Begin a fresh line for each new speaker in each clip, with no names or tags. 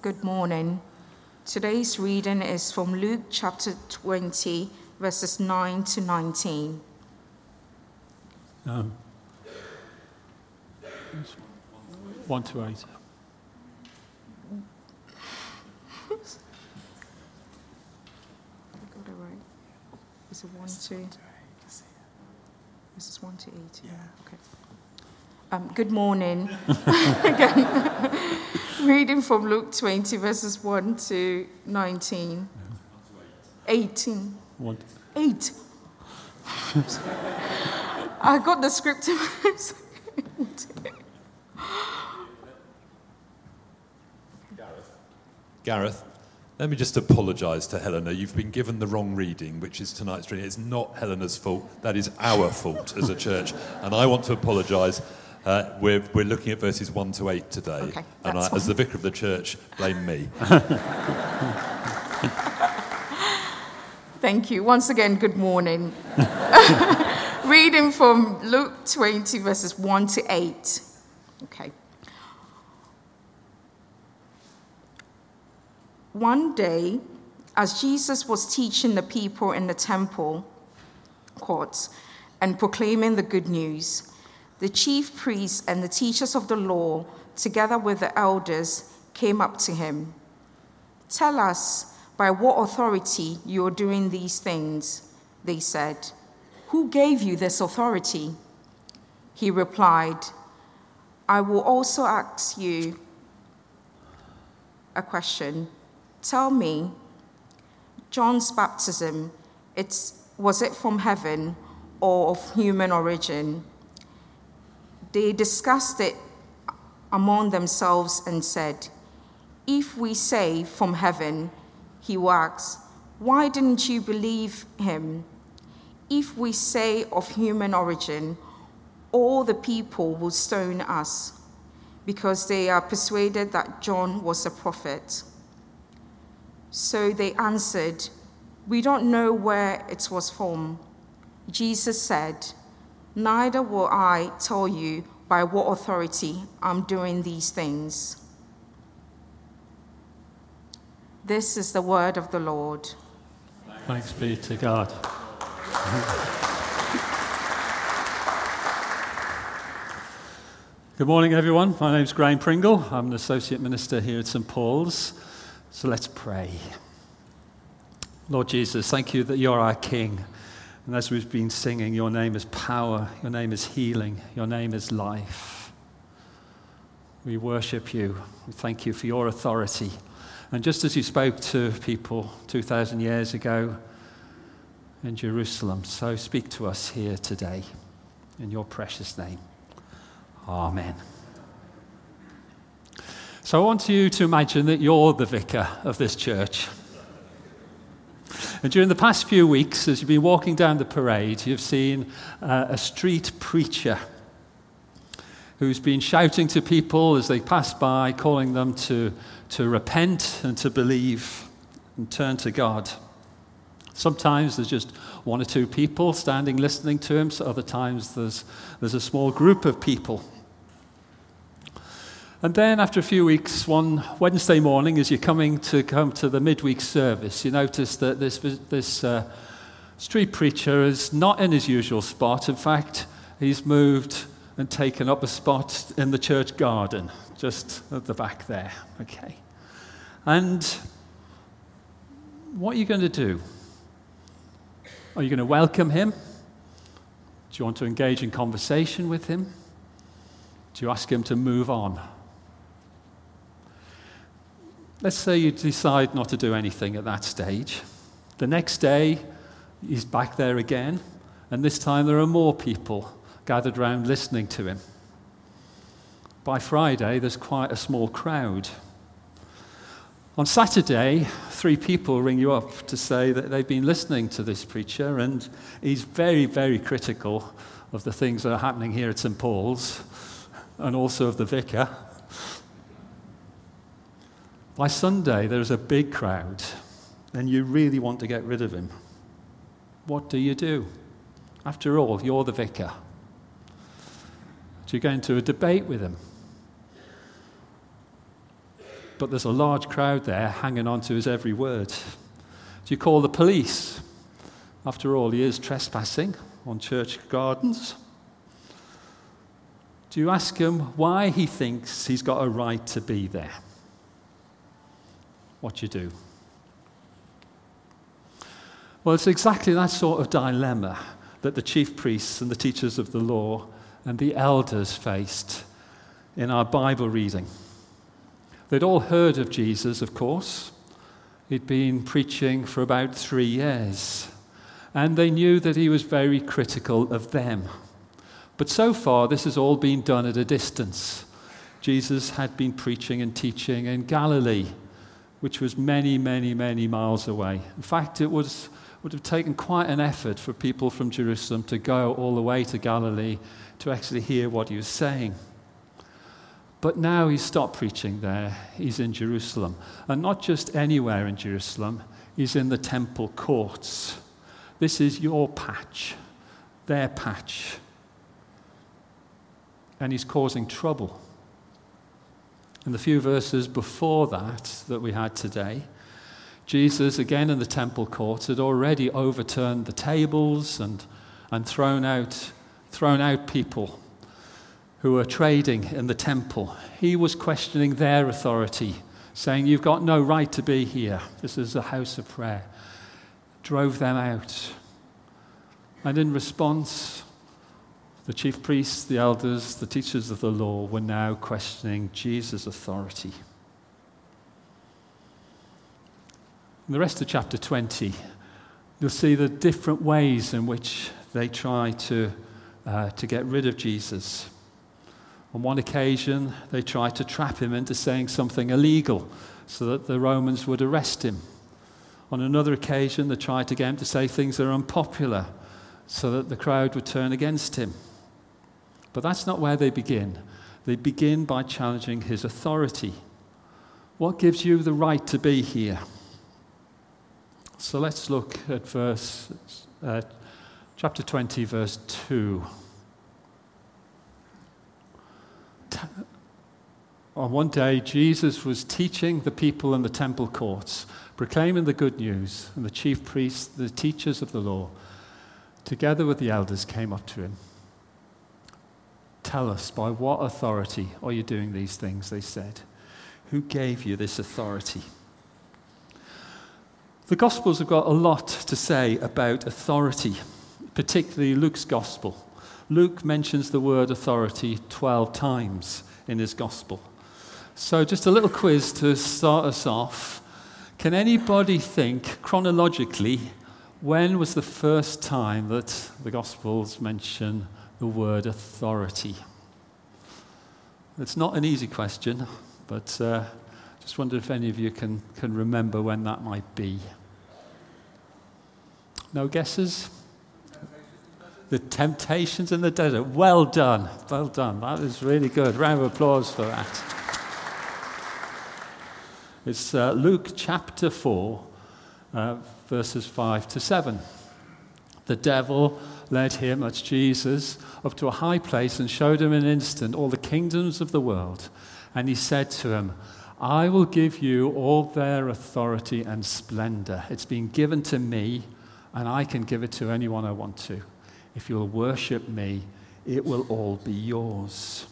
Good morning. Today's reading is from Luke chapter 20, verses 9 to 19.
Um, one to eight.
I got it right. Is it 1 to? This is 1 to 8. Yeah. Okay. Um, good morning. Again, reading from Luke 20, verses 1 to 19. 18.
One,
8. I got the script in my
Gareth, let me just apologise to Helena. You've been given the wrong reading, which is tonight's reading. It's not Helena's fault. That is our fault as a church. And I want to apologise. Uh, we're, we're looking at verses 1 to 8 today.
Okay,
and I, as the vicar of the church, blame me.
Thank you. Once again, good morning. Reading from Luke 20, verses 1 to 8. Okay. One day, as Jesus was teaching the people in the temple courts and proclaiming the good news, the chief priests and the teachers of the law, together with the elders, came up to him. Tell us by what authority you are doing these things, they said. Who gave you this authority? He replied, I will also ask you a question. Tell me, John's baptism, it's, was it from heaven or of human origin? They discussed it among themselves and said, If we say from heaven, he asks, Why didn't you believe him? If we say of human origin, all the people will stone us because they are persuaded that John was a prophet. So they answered, We don't know where it was from. Jesus said, Neither will I tell you by what authority I'm doing these things. This is the word of the Lord.
thanks be to God. Good morning, everyone. My name's Graeme Pringle. I'm an associate minister here at St. Paul's. So let's pray. Lord Jesus, thank you that you're our King. And as we've been singing, your name is power, your name is healing, your name is life. We worship you. We thank you for your authority. And just as you spoke to people 2,000 years ago in Jerusalem, so speak to us here today in your precious name. Amen. So I want you to imagine that you're the vicar of this church. And during the past few weeks, as you've been walking down the parade, you've seen uh, a street preacher who's been shouting to people as they pass by, calling them to, to repent and to believe and turn to God. Sometimes there's just one or two people standing listening to him, so other times there's, there's a small group of people. And then after a few weeks, one Wednesday morning, as you're coming to come to the midweek service, you notice that this, this uh, street preacher is not in his usual spot. In fact, he's moved and taken up a spot in the church garden, just at the back there. Okay. And what are you going to do? Are you going to welcome him? Do you want to engage in conversation with him? Do you ask him to move on? Let's say you decide not to do anything at that stage. The next day, he's back there again, and this time there are more people gathered around listening to him. By Friday, there's quite a small crowd. On Saturday, three people ring you up to say that they've been listening to this preacher, and he's very, very critical of the things that are happening here at St. Paul's and also of the vicar. By Sunday, there's a big crowd, and you really want to get rid of him. What do you do? After all, you're the vicar. Do you go into a debate with him? but there's a large crowd there hanging on to his every word. Do you call the police? After all, he is trespassing on church gardens. Do you ask him why he thinks he's got a right to be there? What you do? Well, it's exactly that sort of dilemma that the chief priests and the teachers of the law and the elders faced in our Bible reading. They'd all heard of Jesus, of course. He'd been preaching for about three years, and they knew that he was very critical of them. But so far, this has all been done at a distance. Jesus had been preaching and teaching in Galilee, which was many, many, many miles away. In fact, it was, would have taken quite an effort for people from Jerusalem to go all the way to Galilee to actually hear what he was saying. But now he's stopped preaching there. He's in Jerusalem. And not just anywhere in Jerusalem, he's in the temple courts. This is your patch, their patch and he's causing trouble. In the few verses before that that we had today, Jesus, again in the temple courts, had already overturned the tables and, and thrown, out, thrown out people who were trading in the temple. He was questioning their authority, saying, You've got no right to be here. This is a house of prayer. Drove them out. And in response, the chief priests, the elders, the teachers of the law were now questioning Jesus' authority. In the rest of chapter 20, you'll see the different ways in which they try to, uh, to get rid of Jesus. On one occasion, they tried to trap him into saying something illegal so that the Romans would arrest him. On another occasion, they tried to get him to say things that are unpopular so that the crowd would turn against him. But that's not where they begin. They begin by challenging his authority. What gives you the right to be here? So let's look at verse, uh, chapter 20, verse 2. On one day, Jesus was teaching the people in the temple courts, proclaiming the good news, and the chief priests, the teachers of the law, together with the elders, came up to him. Tell us, by what authority are you doing these things? They said. Who gave you this authority? The Gospels have got a lot to say about authority, particularly Luke's Gospel. Luke mentions the word authority 12 times in his Gospel. So, just a little quiz to start us off. Can anybody think chronologically when was the first time that the Gospels mention the word authority? It's not an easy question, but uh, just wondered if any of you can, can remember when that might be. No guesses? The temptations in the desert. Well done. Well done. That is really good. Round of applause for that. It's uh, Luke chapter 4, uh, verses 5 to 7. The devil led him, that's Jesus, up to a high place and showed him in an instant all the kingdoms of the world. And he said to him, I will give you all their authority and splendor. It's been given to me, and I can give it to anyone I want to. If you'll worship me, it will all be yours.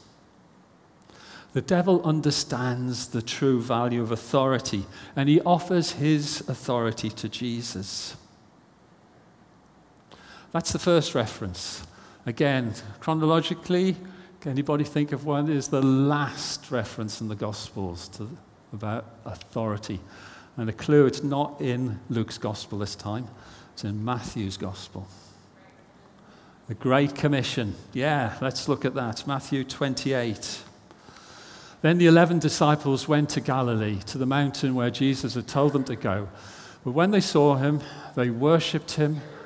The devil understands the true value of authority, and he offers his authority to Jesus. That's the first reference. Again, chronologically, can anybody think of one is the last reference in the Gospels to, about authority? And a clue, it's not in Luke's Gospel this time, it's in Matthew's Gospel. The Great Commission. Yeah, let's look at that. Matthew 28. Then the eleven disciples went to Galilee, to the mountain where Jesus had told them to go. But when they saw him, they worshipped him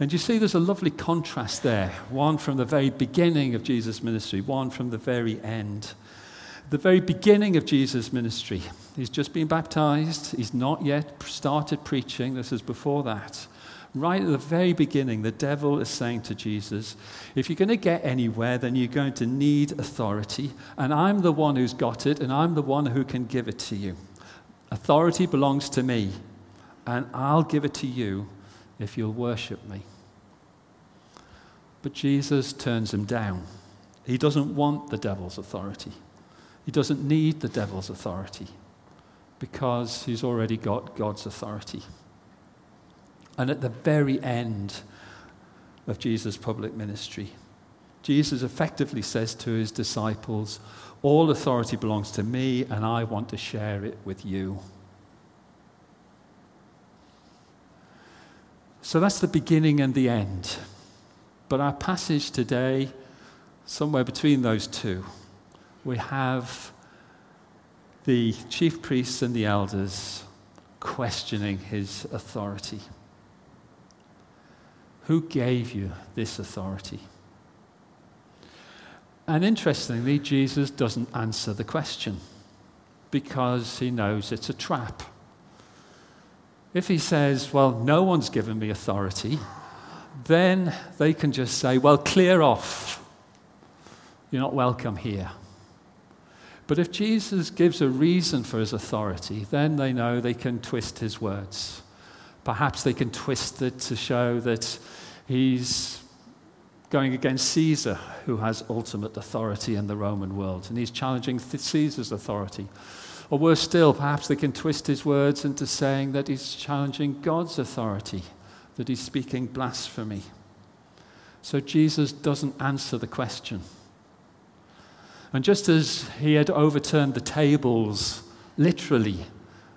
And you see, there's a lovely contrast there one from the very beginning of Jesus' ministry, one from the very end. The very beginning of Jesus' ministry, he's just been baptized, he's not yet started preaching, this is before that. Right at the very beginning, the devil is saying to Jesus, If you're going to get anywhere, then you're going to need authority, and I'm the one who's got it, and I'm the one who can give it to you. Authority belongs to me, and I'll give it to you if you'll worship me. But Jesus turns him down. He doesn't want the devil's authority. He doesn't need the devil's authority because he's already got God's authority. And at the very end of Jesus' public ministry, Jesus effectively says to his disciples, All authority belongs to me, and I want to share it with you. So that's the beginning and the end. But our passage today, somewhere between those two, we have the chief priests and the elders questioning his authority. Who gave you this authority? And interestingly, Jesus doesn't answer the question because he knows it's a trap. If he says, Well, no one's given me authority, then they can just say, Well, clear off. You're not welcome here. But if Jesus gives a reason for his authority, then they know they can twist his words. Perhaps they can twist it to show that he's going against Caesar, who has ultimate authority in the Roman world, and he's challenging Caesar's authority. Or worse still, perhaps they can twist his words into saying that he's challenging God's authority, that he's speaking blasphemy. So Jesus doesn't answer the question. And just as he had overturned the tables literally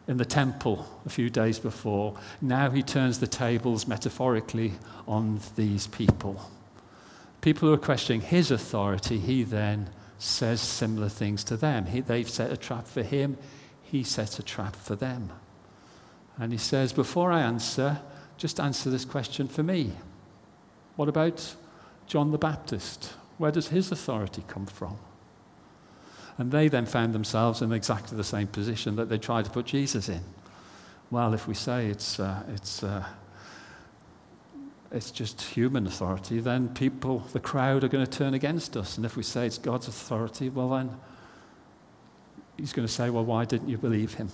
in the temple a few days before, now he turns the tables metaphorically on these people. People who are questioning his authority, he then says similar things to them. He, they've set a trap for him, he sets a trap for them. And he says, Before I answer, just answer this question for me. What about John the Baptist? Where does his authority come from? And they then found themselves in exactly the same position that they tried to put Jesus in. Well, if we say it's, uh, it's, uh, it's just human authority, then people, the crowd, are going to turn against us. And if we say it's God's authority, well, then he's going to say, well, why didn't you believe him?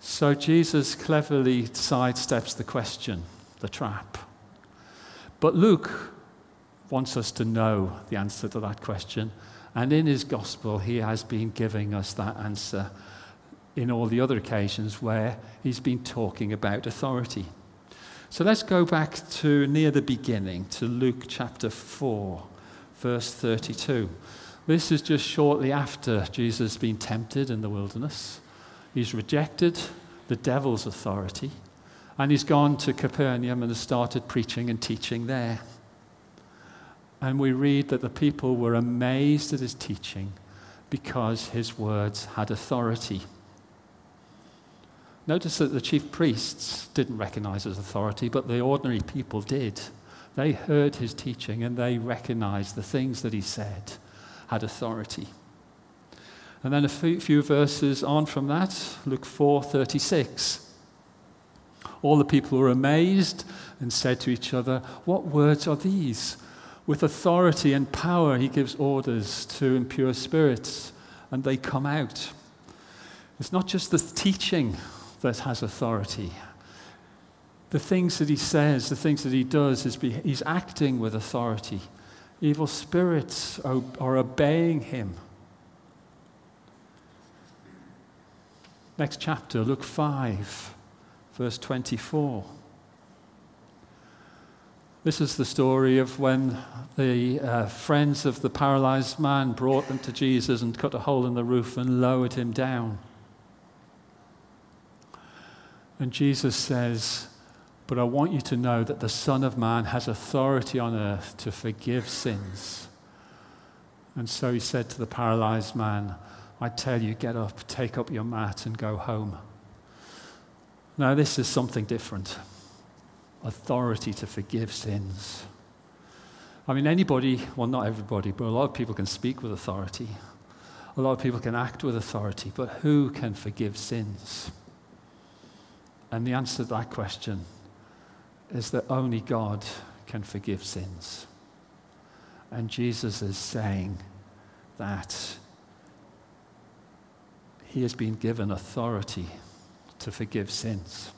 So Jesus cleverly sidesteps the question, the trap. But Luke wants us to know the answer to that question. And in his gospel, he has been giving us that answer in all the other occasions where he's been talking about authority. So let's go back to near the beginning, to Luke chapter 4, verse 32. This is just shortly after Jesus has been tempted in the wilderness. He's rejected the devil's authority, and he's gone to Capernaum and has started preaching and teaching there. And we read that the people were amazed at his teaching because his words had authority. Notice that the chief priests didn't recognize his authority, but the ordinary people did. They heard his teaching and they recognized the things that he said had authority. And then a few verses on from that, Luke 4:36. All the people were amazed and said to each other, "What words are these?" With authority and power, he gives orders to impure spirits, and they come out. It's not just the teaching that has authority. The things that he says, the things that he does, is be, he's acting with authority. Evil spirits are, are obeying him. Next chapter, Luke 5, verse 24. This is the story of when the uh, friends of the paralyzed man brought them to Jesus and cut a hole in the roof and lowered him down. And Jesus says, But I want you to know that the Son of Man has authority on earth to forgive sins. And so he said to the paralyzed man, I tell you, get up, take up your mat, and go home. Now, this is something different authority to forgive sins. I mean, anybody, well, not everybody, but a lot of people can speak with authority. A lot of people can act with authority, but who can forgive sins? And the answer to that question is that only God can forgive sins. And Jesus is saying that he has been given authority to forgive sins.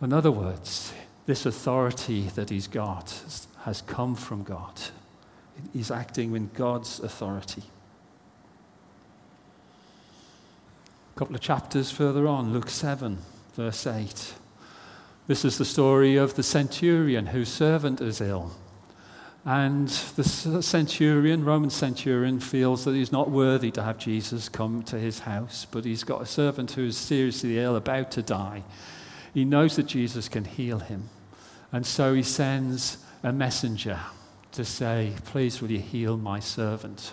In other words, this authority that he's got has come from God. He's acting in God's authority. A couple of chapters further on, Luke 7, verse 8. This is the story of the centurion whose servant is ill. And the centurion, Roman centurion, feels that he's not worthy to have Jesus come to his house, but he's got a servant who is seriously ill, about to die. He knows that Jesus can heal him. And so he sends a messenger to say, Please, will you heal my servant?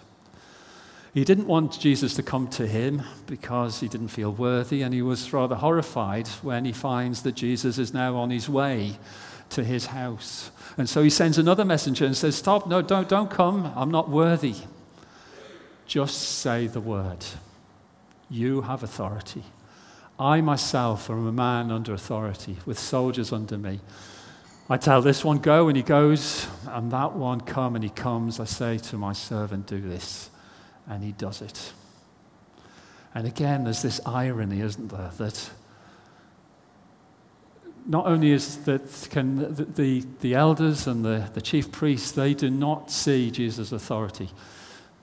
He didn't want Jesus to come to him because he didn't feel worthy, and he was rather horrified when he finds that Jesus is now on his way to his house. And so he sends another messenger and says, Stop, no, don't, don't come. I'm not worthy. Just say the word. You have authority. I myself am a man under authority with soldiers under me. I tell this one, go, and he goes, and that one, come, and he comes. I say to my servant, do this and he does it. And again, there's this irony, isn't there, that not only is that can the, the, the elders and the, the chief priests, they do not see Jesus' authority.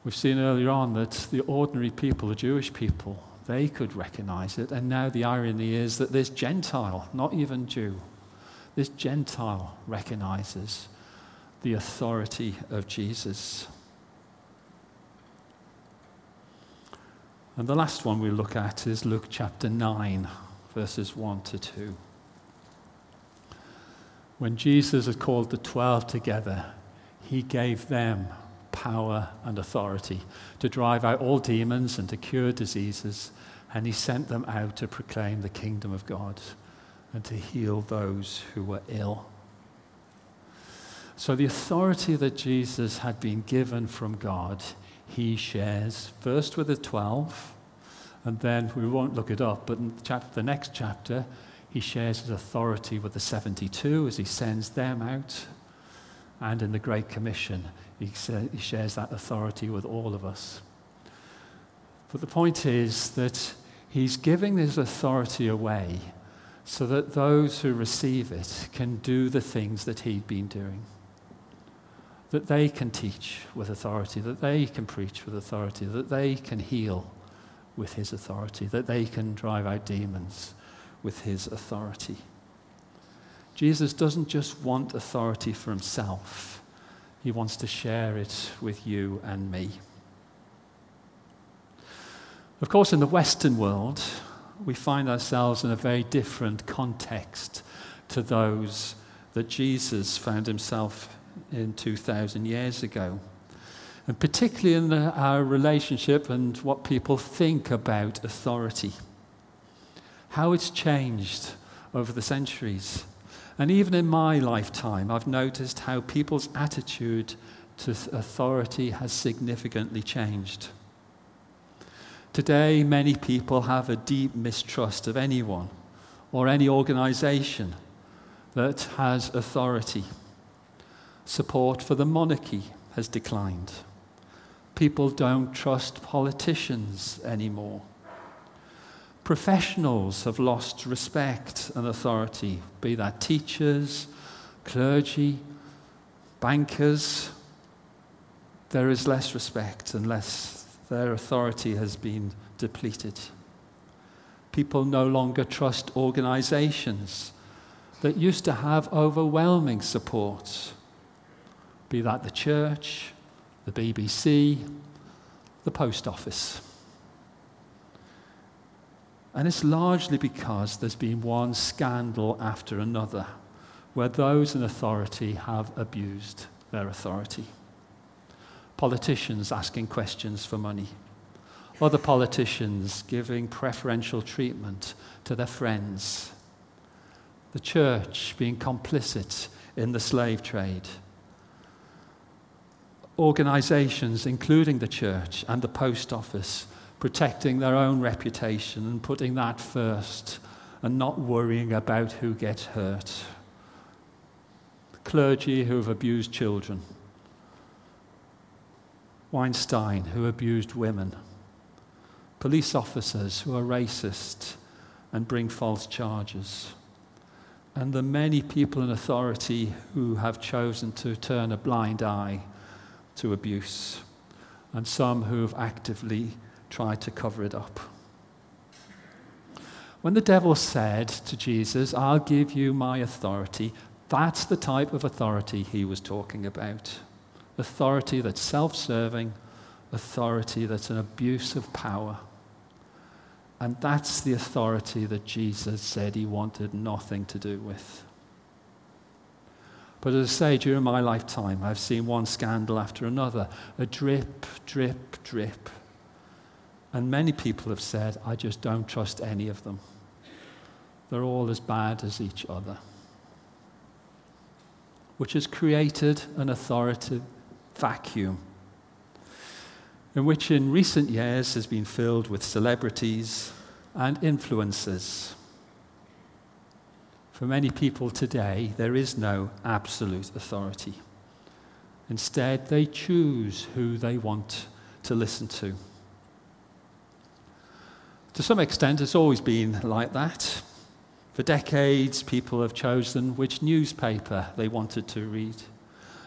We've seen earlier on that the ordinary people, the Jewish people, they could recognize it. And now the irony is that this Gentile, not even Jew, this Gentile recognizes the authority of Jesus. And the last one we look at is Luke chapter 9, verses 1 to 2. When Jesus had called the twelve together, he gave them power and authority to drive out all demons and to cure diseases, and he sent them out to proclaim the kingdom of God and to heal those who were ill. So, the authority that Jesus had been given from God he shares first with the 12, and then we won't look it up, but in the, the next chapter, he shares his authority with the 72 as he sends them out. And in the Great Commission, he, he shares that authority with all of us. But the point is that he's giving his authority away so that those who receive it can do the things that he'd been doing that they can teach with authority, that they can preach with authority, that they can heal with his authority, that they can drive out demons with his authority. Jesus doesn't just want authority for himself, he wants to share it with you and me. Of course, in the Western world, we find ourselves in a very different context to those that Jesus found himself in 2,000 years ago. And particularly in the, our relationship and what people think about authority. How it's changed over the centuries. And even in my lifetime, I've noticed how people's attitude to authority has significantly changed. Today, many people have a deep mistrust of anyone or any organization that has authority. Support for the monarchy has declined. People don't trust politicians anymore. Professionals have lost respect and authority, be that teachers, clergy, bankers. There is less respect and less, their authority has been depleted. People no longer trust organizations that used to have overwhelming support be that the church, the BBC, the post office. And it's largely because there's been one scandal after another where those in authority have abused their authority. Politicians asking questions for money, Other politicians giving preferential treatment to their friends. The church being complicit in the slave trade. Organizations, including the church and the post office, protecting their own reputation and putting that first and not worrying about who gets hurt. Clergy who have abused children. Weinstein, who abused women. Police officers who are racist and bring false charges. And the many people in authority who have chosen to turn a blind eye to abuse, and some who have actively tried to cover it up. When the devil said to Jesus, I'll give you my authority, that's the type of authority he was talking about. Authority that's self serving, authority that's an abuse of power. And that's the authority that Jesus said he wanted nothing to do with. But as I say, during my lifetime, I've seen one scandal after another a drip, drip, drip and many people have said, I just don't trust any of them. They're all as bad as each other. Which has created an authoritative vacuum, in which in recent years has been filled with celebrities and influencers. For many people today, there is no absolute authority. Instead, they choose who they want to listen to. To some extent, it's always been like that. For decades, people have chosen which newspaper they wanted to read.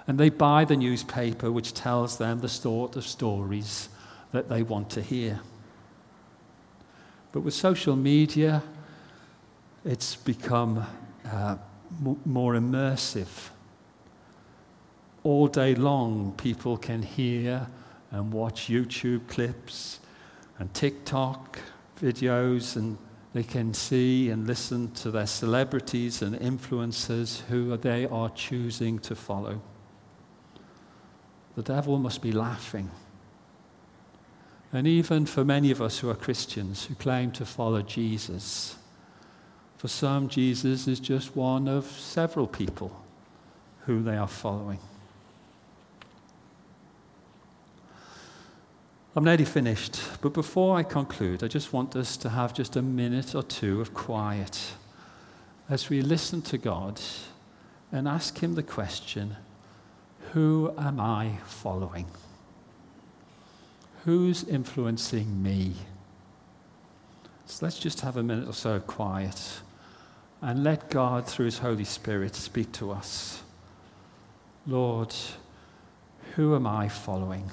And they buy the newspaper which tells them the sort of stories that they want to hear. But with social media, it's become uh, m- more immersive. All day long, people can hear and watch YouTube clips and TikTok videos and they can see and listen to their celebrities and influencers who they are choosing to follow. The devil must be laughing. And even for many of us who are Christians who claim to follow Jesus, for some, Jesus is just one of several people who they are following. I'm nearly finished, but before I conclude, I just want us to have just a minute or two of quiet as we listen to God and ask Him the question Who am I following? Who's influencing me? So let's just have a minute or so of quiet and let God, through His Holy Spirit, speak to us. Lord, who am I following?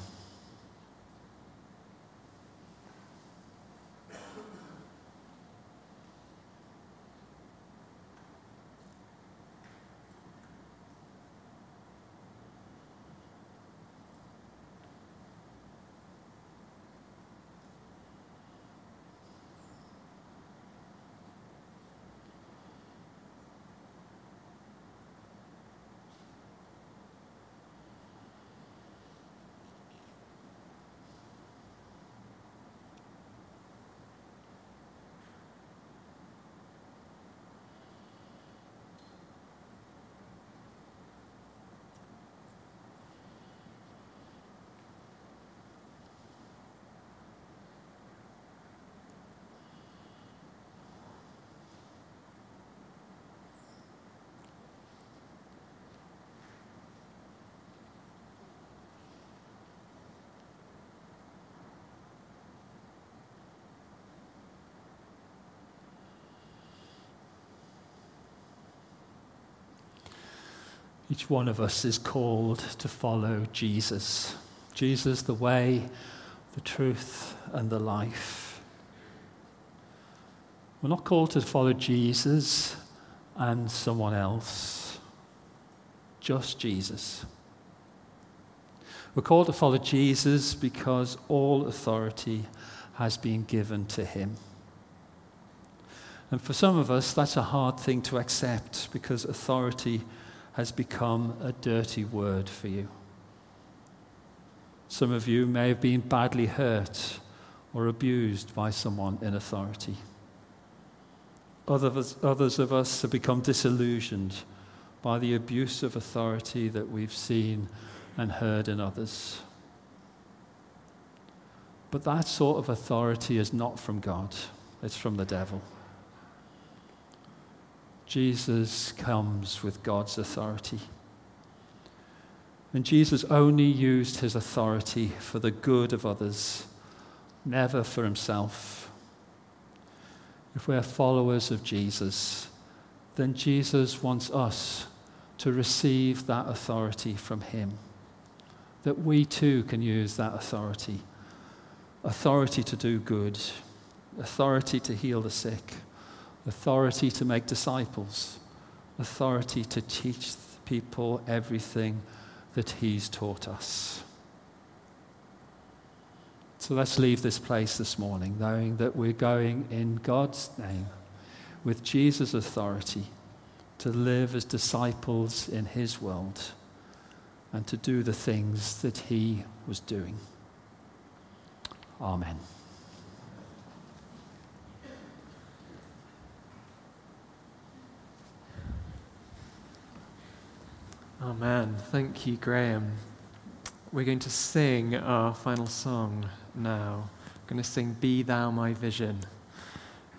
Each one of us is called to follow Jesus. Jesus, the way, the truth, and the life. We're not called to follow Jesus and someone else, just Jesus. We're called to follow Jesus because all authority has been given to him. And for some of us, that's a hard thing to accept because authority has become a dirty word for you. Some of you may have been badly hurt or abused by someone in authority. Others, others of us have become disillusioned by the abuse of authority that we've seen and heard in others. But that sort of authority is not from God, it's from the devil. Jesus comes with God's authority. And Jesus only used his authority for the good of others, never for himself. If we're followers of Jesus, then Jesus wants us to receive that authority from him, that we too can use that authority authority to do good, authority to heal the sick, authority to make disciples, authority to teach people everything that He's taught us. So let's leave this place this morning knowing that we're going in God's name with Jesus' authority to live as disciples in His world and to do the things that He was doing. Amen.
Amen. Thank you, Graeme. We're going to sing our final song now. We're going to sing Be Thou My Vision.